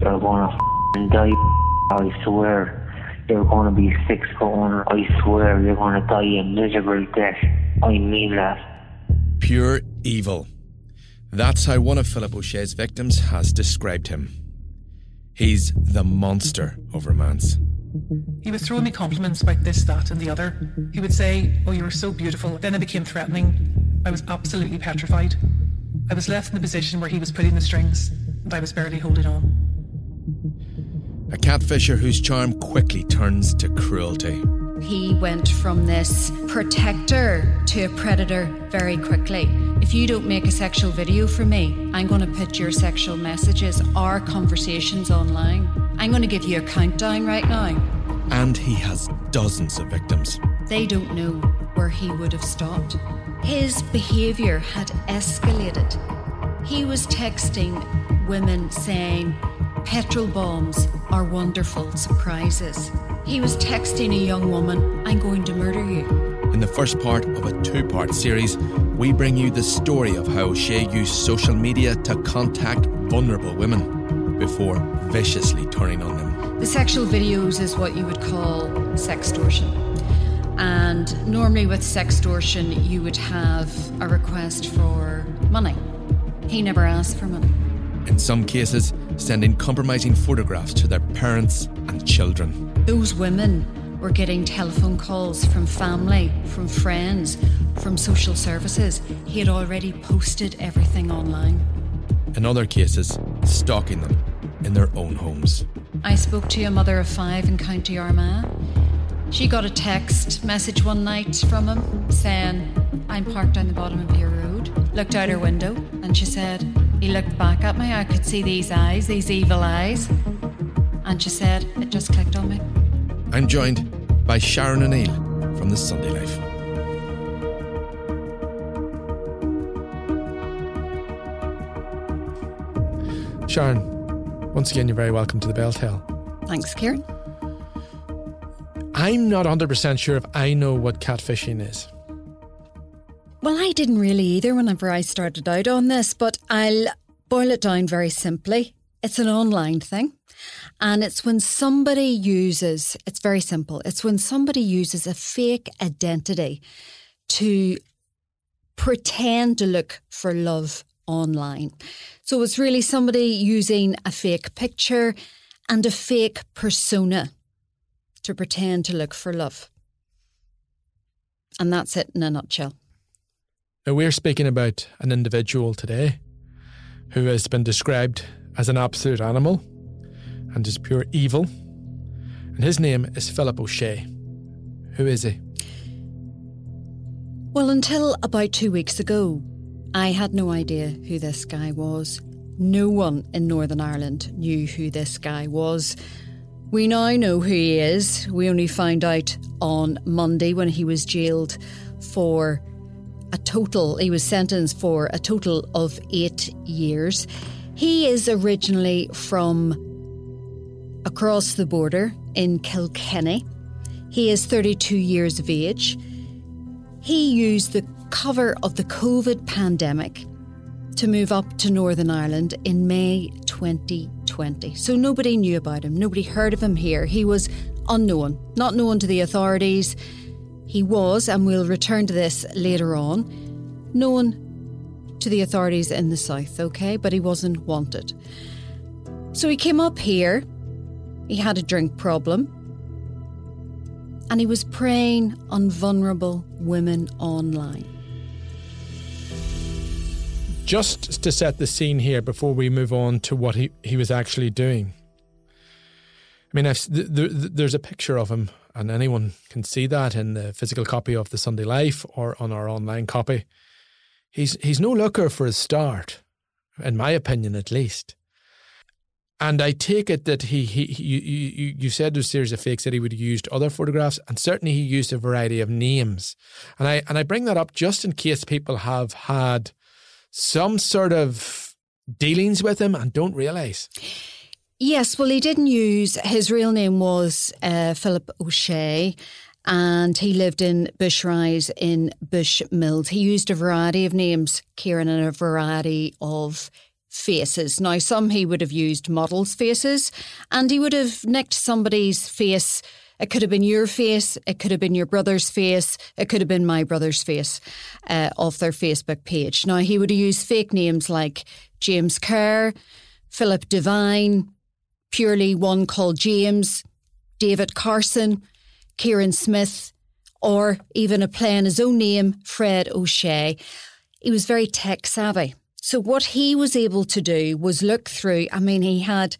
slash ACAST. You're gonna f***ing die, I swear. You're gonna be six foot under, I swear. You're gonna die a miserable death. I mean that. Pure evil. That's how one of Philip O'Shea's victims has described him. He's the monster of romance. He was throwing me compliments about this, that, and the other. He would say, Oh, you were so beautiful. Then it became threatening. I was absolutely petrified. I was left in the position where he was pulling the strings, and I was barely holding on. A catfisher whose charm quickly turns to cruelty. He went from this protector to a predator very quickly. If you don't make a sexual video for me, I'm going to put your sexual messages, our conversations online. I'm going to give you a countdown right now. And he has dozens of victims. They don't know where he would have stopped. His behaviour had escalated. He was texting women saying, Petrol bombs are wonderful surprises. He was texting a young woman, I'm going to murder you. In the first part of a two part series, we bring you the story of how O'Shea used social media to contact vulnerable women before viciously turning on them. The sexual videos is what you would call sextortion. And normally with sextortion, you would have a request for money. He never asked for money. In some cases, sending compromising photographs to their parents and children. Those women were getting telephone calls from family, from friends, from social services. He had already posted everything online. In other cases, stalking them in their own homes. I spoke to a mother of five in County Armagh. She got a text message one night from him saying, I'm parked on the bottom of your road. Looked out her window and she said, He looked back at me. I could see these eyes, these evil eyes. And she said, It just clicked on me. I'm joined by Sharon O'Neill from the Sunday Life. Sharon, once again, you're very welcome to the BelTel. Thanks, Ciarán. I'm not 100% sure if I know what catfishing is. Well, I didn't really either whenever I started out on this, but I'll boil it down very simply. It's an online thing. And it's when somebody uses, it's very simple, it's when somebody uses a fake identity to pretend to look for love online. So it's really somebody using a fake picture and a fake persona to pretend to look for love. And that's it in a nutshell. Now, we're speaking about an individual today who has been described as an absolute animal and is pure evil. And his name is Philip O'Shea. Who is he? Well, until about two weeks ago, I had no idea who this guy was. No one in Northern Ireland knew who this guy was. We now know who he is. We only found out on Monday when he was jailed for a total, he was sentenced for a total of eight years. He is originally from across the border in Kilkenny. He is 32 years of age. He used the cover of the COVID pandemic to move up to Northern Ireland in May 2020. So nobody knew about him, nobody heard of him here. He was unknown, not known to the authorities. He was, and we'll return to this later on, known to the authorities in the south, okay? But he wasn't wanted. So he came up here, he had a drink problem, and he was preying on vulnerable women online. Just to set the scene here before we move on to what he, he was actually doing. I mean, I've, th- th- there's a picture of him, and anyone can see that in the physical copy of the Sunday Life or on our online copy. He's he's no looker for a start, in my opinion, at least. And I take it that he, he, he you, you, you said there's a series of fakes that he would have used other photographs, and certainly he used a variety of names. And I and I bring that up just in case people have had some sort of dealings with him and don't realise. Yes, well, he didn't use his real name was uh, Philip O'Shea, and he lived in Bushrise in Bushmills. He used a variety of names, Ciarán, and a variety of faces. Now, some he would have used models' faces, and he would have nicked somebody's face. It could have been your face, it could have been your brother's face, it could have been my brother's face uh, off their Facebook page. Now, he would have used fake names like James Kerr, Philip Devine, purely one called James, David Carson, Kieran Smith, or even a play on his own name, Fred O'Shea. He was very tech savvy. So what he was able to do was look through, I mean, he had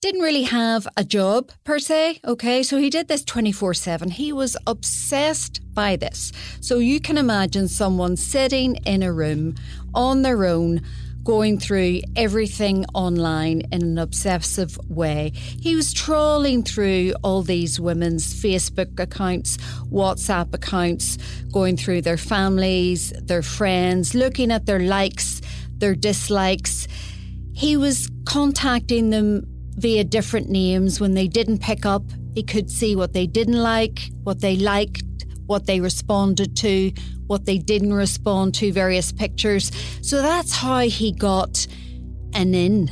didn't really have a job per se, okay? So he did this 24/7. He was obsessed by this. So you can imagine someone sitting in a room on their own going through everything online in an obsessive way. He was trawling through all these women's Facebook accounts, WhatsApp accounts, going through their families, their friends, looking at their likes, their dislikes. He was contacting them via different names when they didn't pick up. He could see what they didn't like, what they liked, what they responded to, what they didn't respond to, various pictures. So that's how he got an in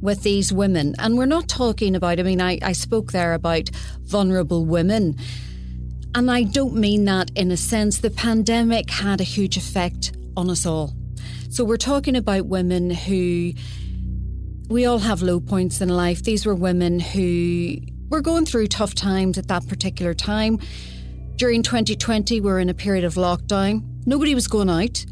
with these women. And we're not talking about, I mean, I, I spoke there about vulnerable women. And I don't mean that in a sense. The pandemic had a huge effect on us all. So we're talking about women who we all have low points in life. These were women who were going through tough times at that particular time. During 2020, we are in a period of lockdown. Nobody was going out.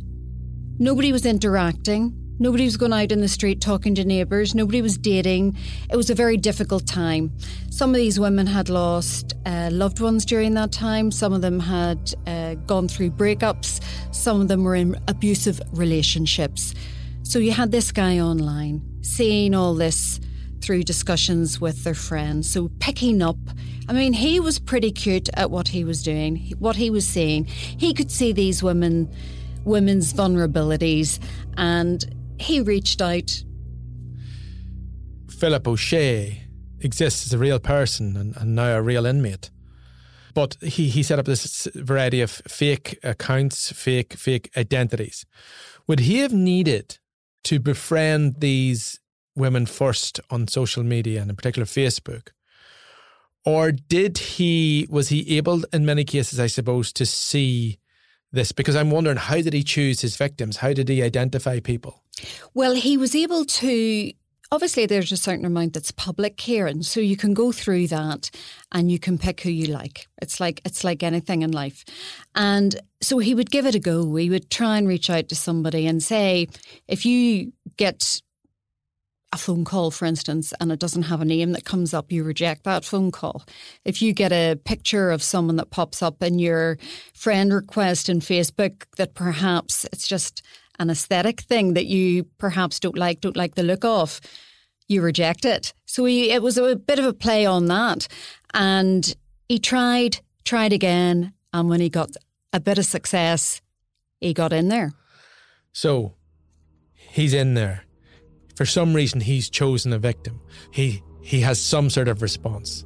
Nobody was interacting. Nobody was going out in the street talking to neighbours. Nobody was dating. It was a very difficult time. Some of these women had lost uh, loved ones during that time. Some of them had uh, gone through breakups. Some of them were in abusive relationships. So you had this guy online seeing all this through discussions with their friends. So picking up, I mean, he was pretty cute at what he was doing, what he was seeing. He could see these women, women's vulnerabilities, and he reached out. Philip O'Shea exists as a real person and, and now a real inmate. But he, he set up this variety of fake accounts, fake fake identities. Would he have needed to befriend these women first on social media and in particular Facebook? Or did he, was he able in many cases, I suppose, to see this? Because I'm wondering, how did he choose his victims? How did he identify people? Well, he was able to. Obviously, there's a certain amount that's public here, and so you can go through that and you can pick who you like. It's like it's like anything in life, and so he would give it a go. He would try and reach out to somebody and say, if you get a phone call, for instance, and it doesn't have a name that comes up, you reject that phone call. If you get a picture of someone that pops up in your friend request in Facebook that perhaps it's just an aesthetic thing that you perhaps don't like, don't like the look of, you reject it. So he, it was a bit of a play on that. And he tried, tried again. And when he got a bit of success, he got in there. So he's in there for some reason he's chosen a victim. He he has some sort of response.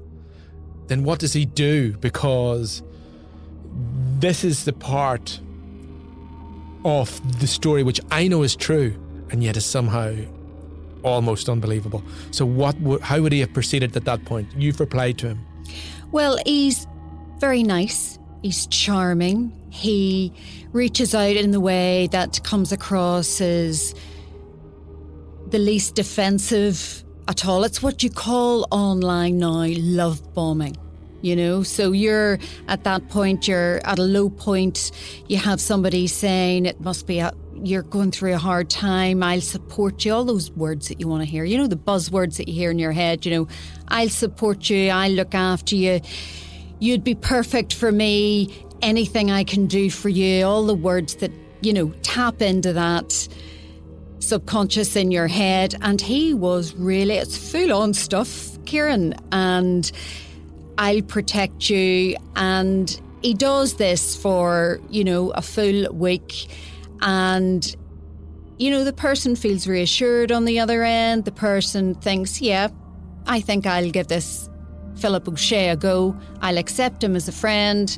Then what does he do? Because this is the part of the story which I know is true and yet is somehow almost unbelievable. So what how would he have proceeded at that point? You've replied to him. Well, he's very nice. He's charming. he reaches out in the way that comes across as the least defensive at all. It's what you call online now love bombing. You know, so you're at that point, you're at a low point. You have somebody saying it must be a, you're going through a hard time. I'll support you. All those words that you want to hear. You know, the buzzwords that you hear in your head. You know, I'll support you. I'll look after you. You'd be perfect for me. Anything I can do for you. All the words that, you know, tap into that subconscious in your head. And he was really, it's full on stuff, Ciarán. And I'll protect you. And he does this for, you know, a full week. And, you know, the person feels reassured on the other end. The person thinks, yeah, I think I'll give this Philip O'Shea a go. I'll accept him as a friend.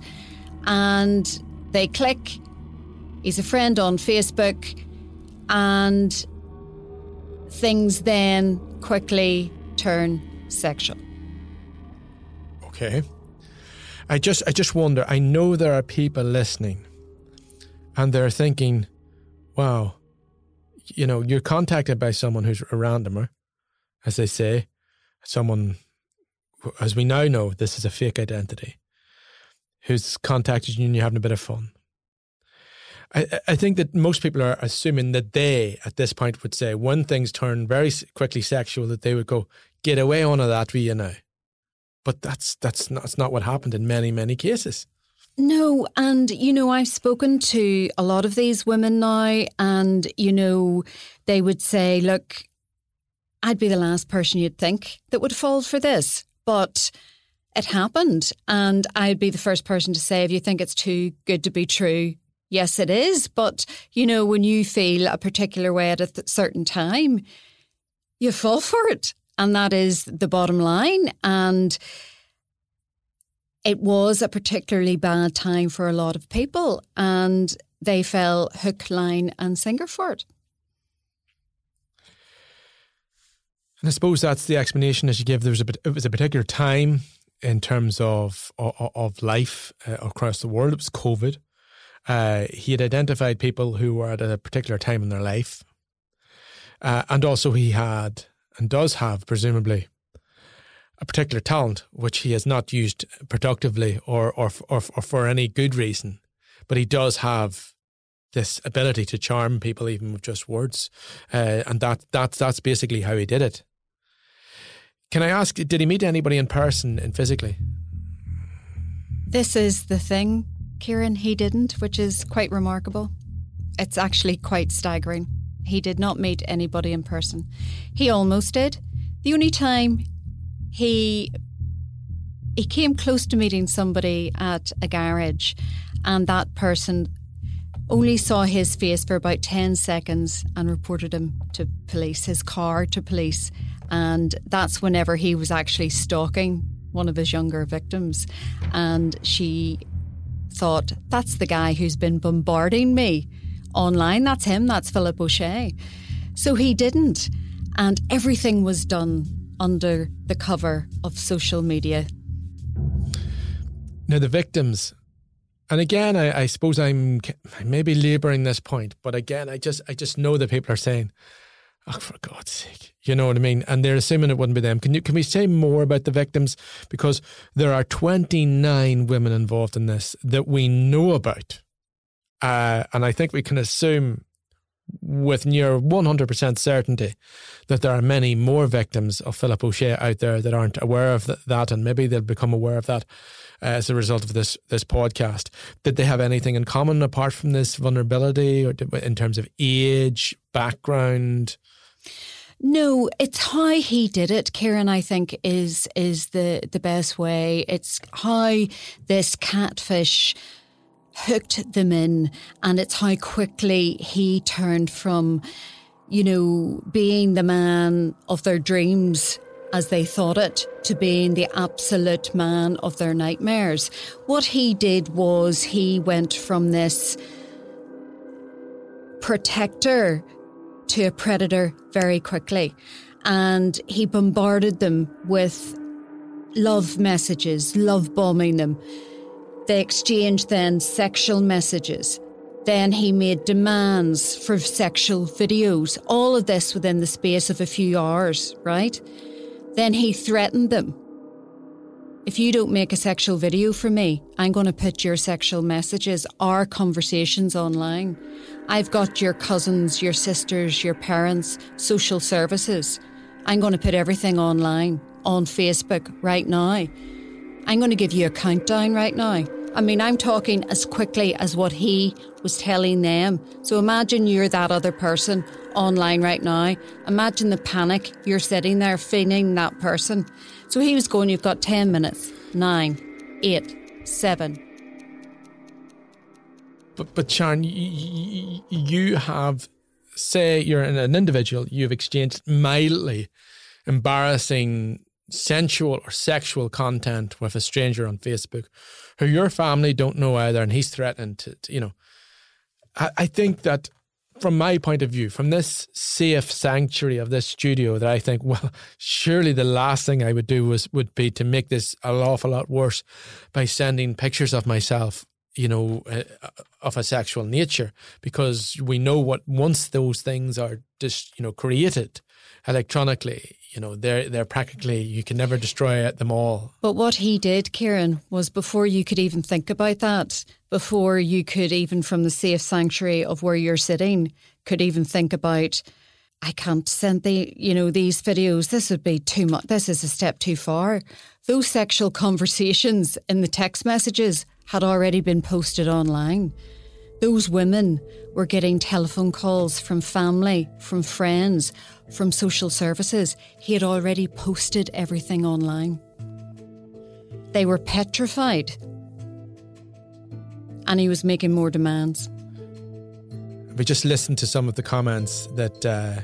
And they click. He's a friend on Facebook. And things then quickly turn sexual. Okay. I just I just wonder, I know there are people listening and they're thinking, wow, you know, you're contacted by someone who's a randomer, as they say, someone as we now know, this is a fake identity, who's contacted you and you're having a bit of fun. I, I think that most people are assuming that they, at this point, would say when things turn very quickly sexual, that they would go, get away on that with you now. But that's that's not, that's not what happened in many many cases. No, and you know, I've spoken to a lot of these women now, and you know, they would say, Look, I'd be the last person you'd think that would fall for this. But it happened, and I'd be the first person to say, If you think it's too good to be true, yes, it is. But, you know, when you feel a particular way at a th- certain time, you fall for it. And that is the bottom line. And it was a particularly bad time for a lot of people, and they fell hook, line, and sinker for it. And I suppose that's the explanation that you give. There was a it was a particular time in terms of of, of life uh, across the world. It was COVID. Uh, he had identified people who were at a particular time in their life, uh, and also he had and does have, presumably, a particular talent which he has not used productively or, or, or, or for any good reason. But he does have this ability to charm people even with just words. Uh, and that, that's, that's basically how he did it. Can I ask, did he meet anybody in person and physically? This is the thing, Ciarán. He didn't, which is quite remarkable. It's actually quite staggering. He did not meet anybody in person. He almost did. The only time he he came close to meeting somebody at a garage and that person only saw his face for about 10 seconds and reported him to police, his car to police. And that's whenever he was actually stalking one of his younger victims. And she thought, that's the guy who's been bombarding me online. That's him, that's Philip O'Shea. So he didn't. And everything was done under the cover of social media. Now, the victims, and again, I, I suppose I'm maybe labouring this point, but again, I just I just know that people are saying, "Oh, for God's sake," you know what I mean, and they're assuming it wouldn't be them. Can you can we say more about the victims because there are 29 women involved in this that we know about. Uh, and I think we can assume with near 100% certainty that there are many more victims of Philip O'Shea out there that aren't aware of that, and maybe they'll become aware of that uh, as a result of this this podcast. Did they have anything in common apart from this vulnerability, or in terms of age, background? No, it's how he did it, Ciarán, I think is is the the best way. It's how this catfish hooked them in, and it's how quickly he turned from, you know, being the man of their dreams as they thought it to being the absolute man of their nightmares. What he did was he went from this protector to a predator very quickly. And he bombarded them with love messages, love bombing them They exchanged then sexual messages. Then he made demands for sexual videos. All of this within the space of a few hours, right? Then he threatened them. If you don't make a sexual video for me, I'm going to put your sexual messages, our conversations online. I've got your cousins, your sisters, your parents, social services. I'm going to put everything online on Facebook right now. I'm going to give you a countdown right now. I mean, I'm talking as quickly as what he was telling them. So imagine you're that other person online right now. Imagine the panic. You're sitting there feeling that person. So he was going, You've got 10 minutes, nine, eight, seven. But, but Sharon, you, you have, say, you're an individual, you've exchanged mildly embarrassing sensual or sexual content with a stranger on Facebook who your family don't know either, and he's threatening to, to you know. I, I think that from my point of view, from this safe sanctuary of this studio, that I think, well, surely the last thing I would do was would be to make this an awful lot worse by sending pictures of myself, you know, uh, of a sexual nature, because we know what once those things are just you know created electronically, you know they're they're practically you can never destroy them all. But what he did Ciarán was before you could even think about that before you could even from the safe sanctuary of where you're sitting could even think about i can't send the you know these videos. This would be too much. This is a step too far. Those sexual conversations in the text messages had already been posted online those women were getting telephone calls from family, from friends, from social services. He had already posted everything online. They were petrified. And he was making more demands. We just listened to some of the comments that uh,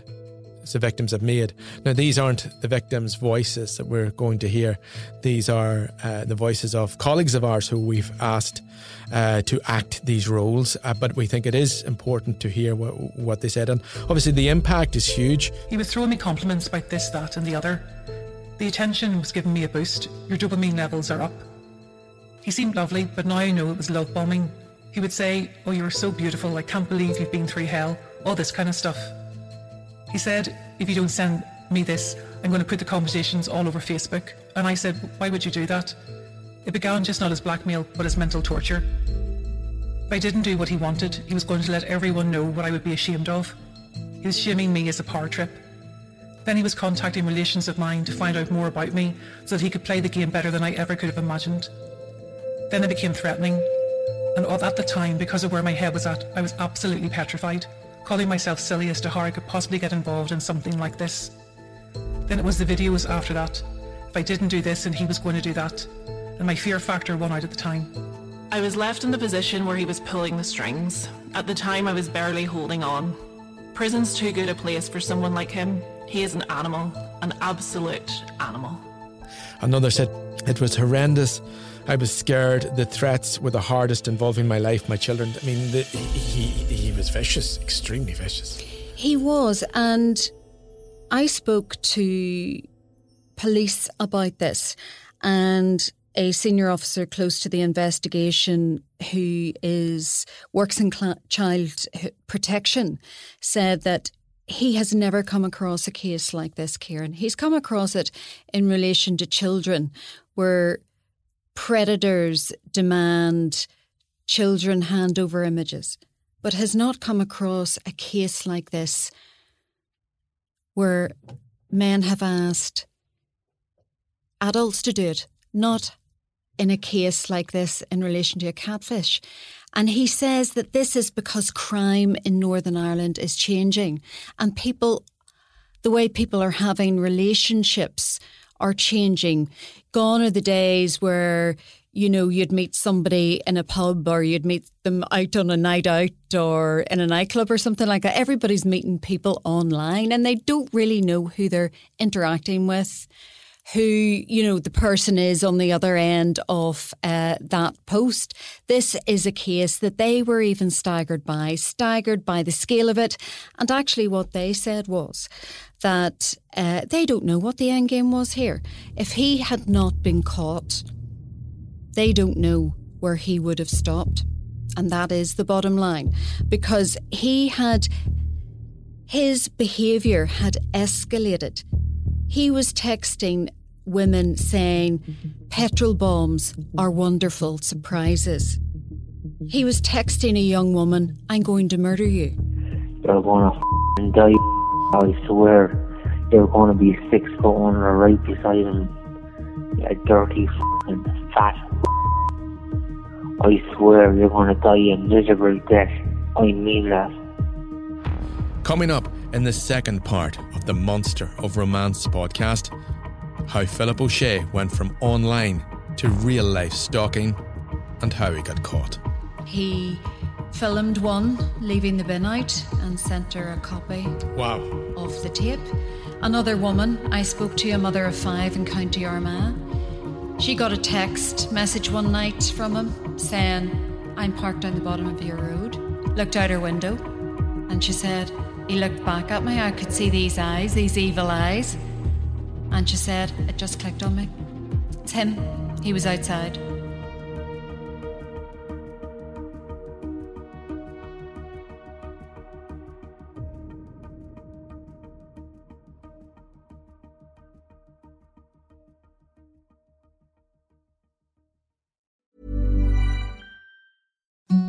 the victims have made. Now, these aren't the victims' voices that we're going to hear. These are uh, the voices of colleagues of ours who we've asked uh, to act these roles. Uh, but we think it is important to hear what, what they said. And obviously, the impact is huge. He was throwing me compliments about this, that, and the other. The attention was giving me a boost. Your dopamine levels are up. He seemed lovely, but now I know it was love bombing. He would say, Oh, you're so beautiful. I can't believe you've been through hell. All this kind of stuff. He said, if you don't send me this, I'm going to put the conversations all over Facebook. And I said, why would you do that? It began just not as blackmail, but as mental torture. If I didn't do what he wanted, he was going to let everyone know what I would be ashamed of. He was shaming me as a power trip. Then he was contacting relations of mine to find out more about me so that he could play the game better than I ever could have imagined. Then it became threatening. And at the time, because of where my head was at, I was absolutely petrified calling myself silly as to how I could possibly get involved in something like this. Then it was the videos after that. If I didn't do this and he was going to do that. And my fear factor won out at the time. I was left in the position where he was pulling the strings. At the time I was barely holding on. Prison's too good a place for someone like him. He is an animal, an absolute animal. Another said, It was horrendous. I was scared. The threats were the hardest involving my life, my children. I mean, the, he, he was vicious, extremely vicious. He was. And I spoke to police about this, and a senior officer close to the investigation who is works in cl- child protection said that he has never come across a case like this, Ciarán. He's come across it in relation to children where predators demand children hand over images, but has not come across a case like this where men have asked adults to do it, not in a case like this in relation to a catfish. And he says that this is because crime in Northern Ireland is changing and people, the way people are having relationships are changing. Gone are the days where you know, you'd meet somebody in a pub or you'd meet them out on a night out or in a nightclub or something like that. Everybody's meeting people online and they don't really know who they're interacting with, who, you know, the person is on the other end of uh, that post. This is a case that they were even staggered by, staggered by the scale of it. And actually, what they said was that uh, they don't know what the end game was here. If he had not been caught, they don't know where he would have stopped. And that is the bottom line. Because he had, his behaviour had escalated. He was texting women saying, petrol bombs are wonderful surprises. He was texting a young woman, I'm going to murder you. You're gonna f***ing die, I swear. You're gonna be six foot under right beside him. You dirty f***ing fat I swear you're gonna die a miserable death. I mean that. Coming up in the second part of the Monster of Romance podcast, how Philip O'Shea went from online to real life stalking and how he got caught. He filmed one leaving the bin out and sent her a copy Wow. of the tape. Another woman, I spoke to a mother of five in County Armagh. She got a text message one night from him saying, I'm parked on the bottom of your road. Looked out her window and she said, He looked back at me. I could see these eyes, these evil eyes. And she said, It just clicked on me. It's him. He was outside.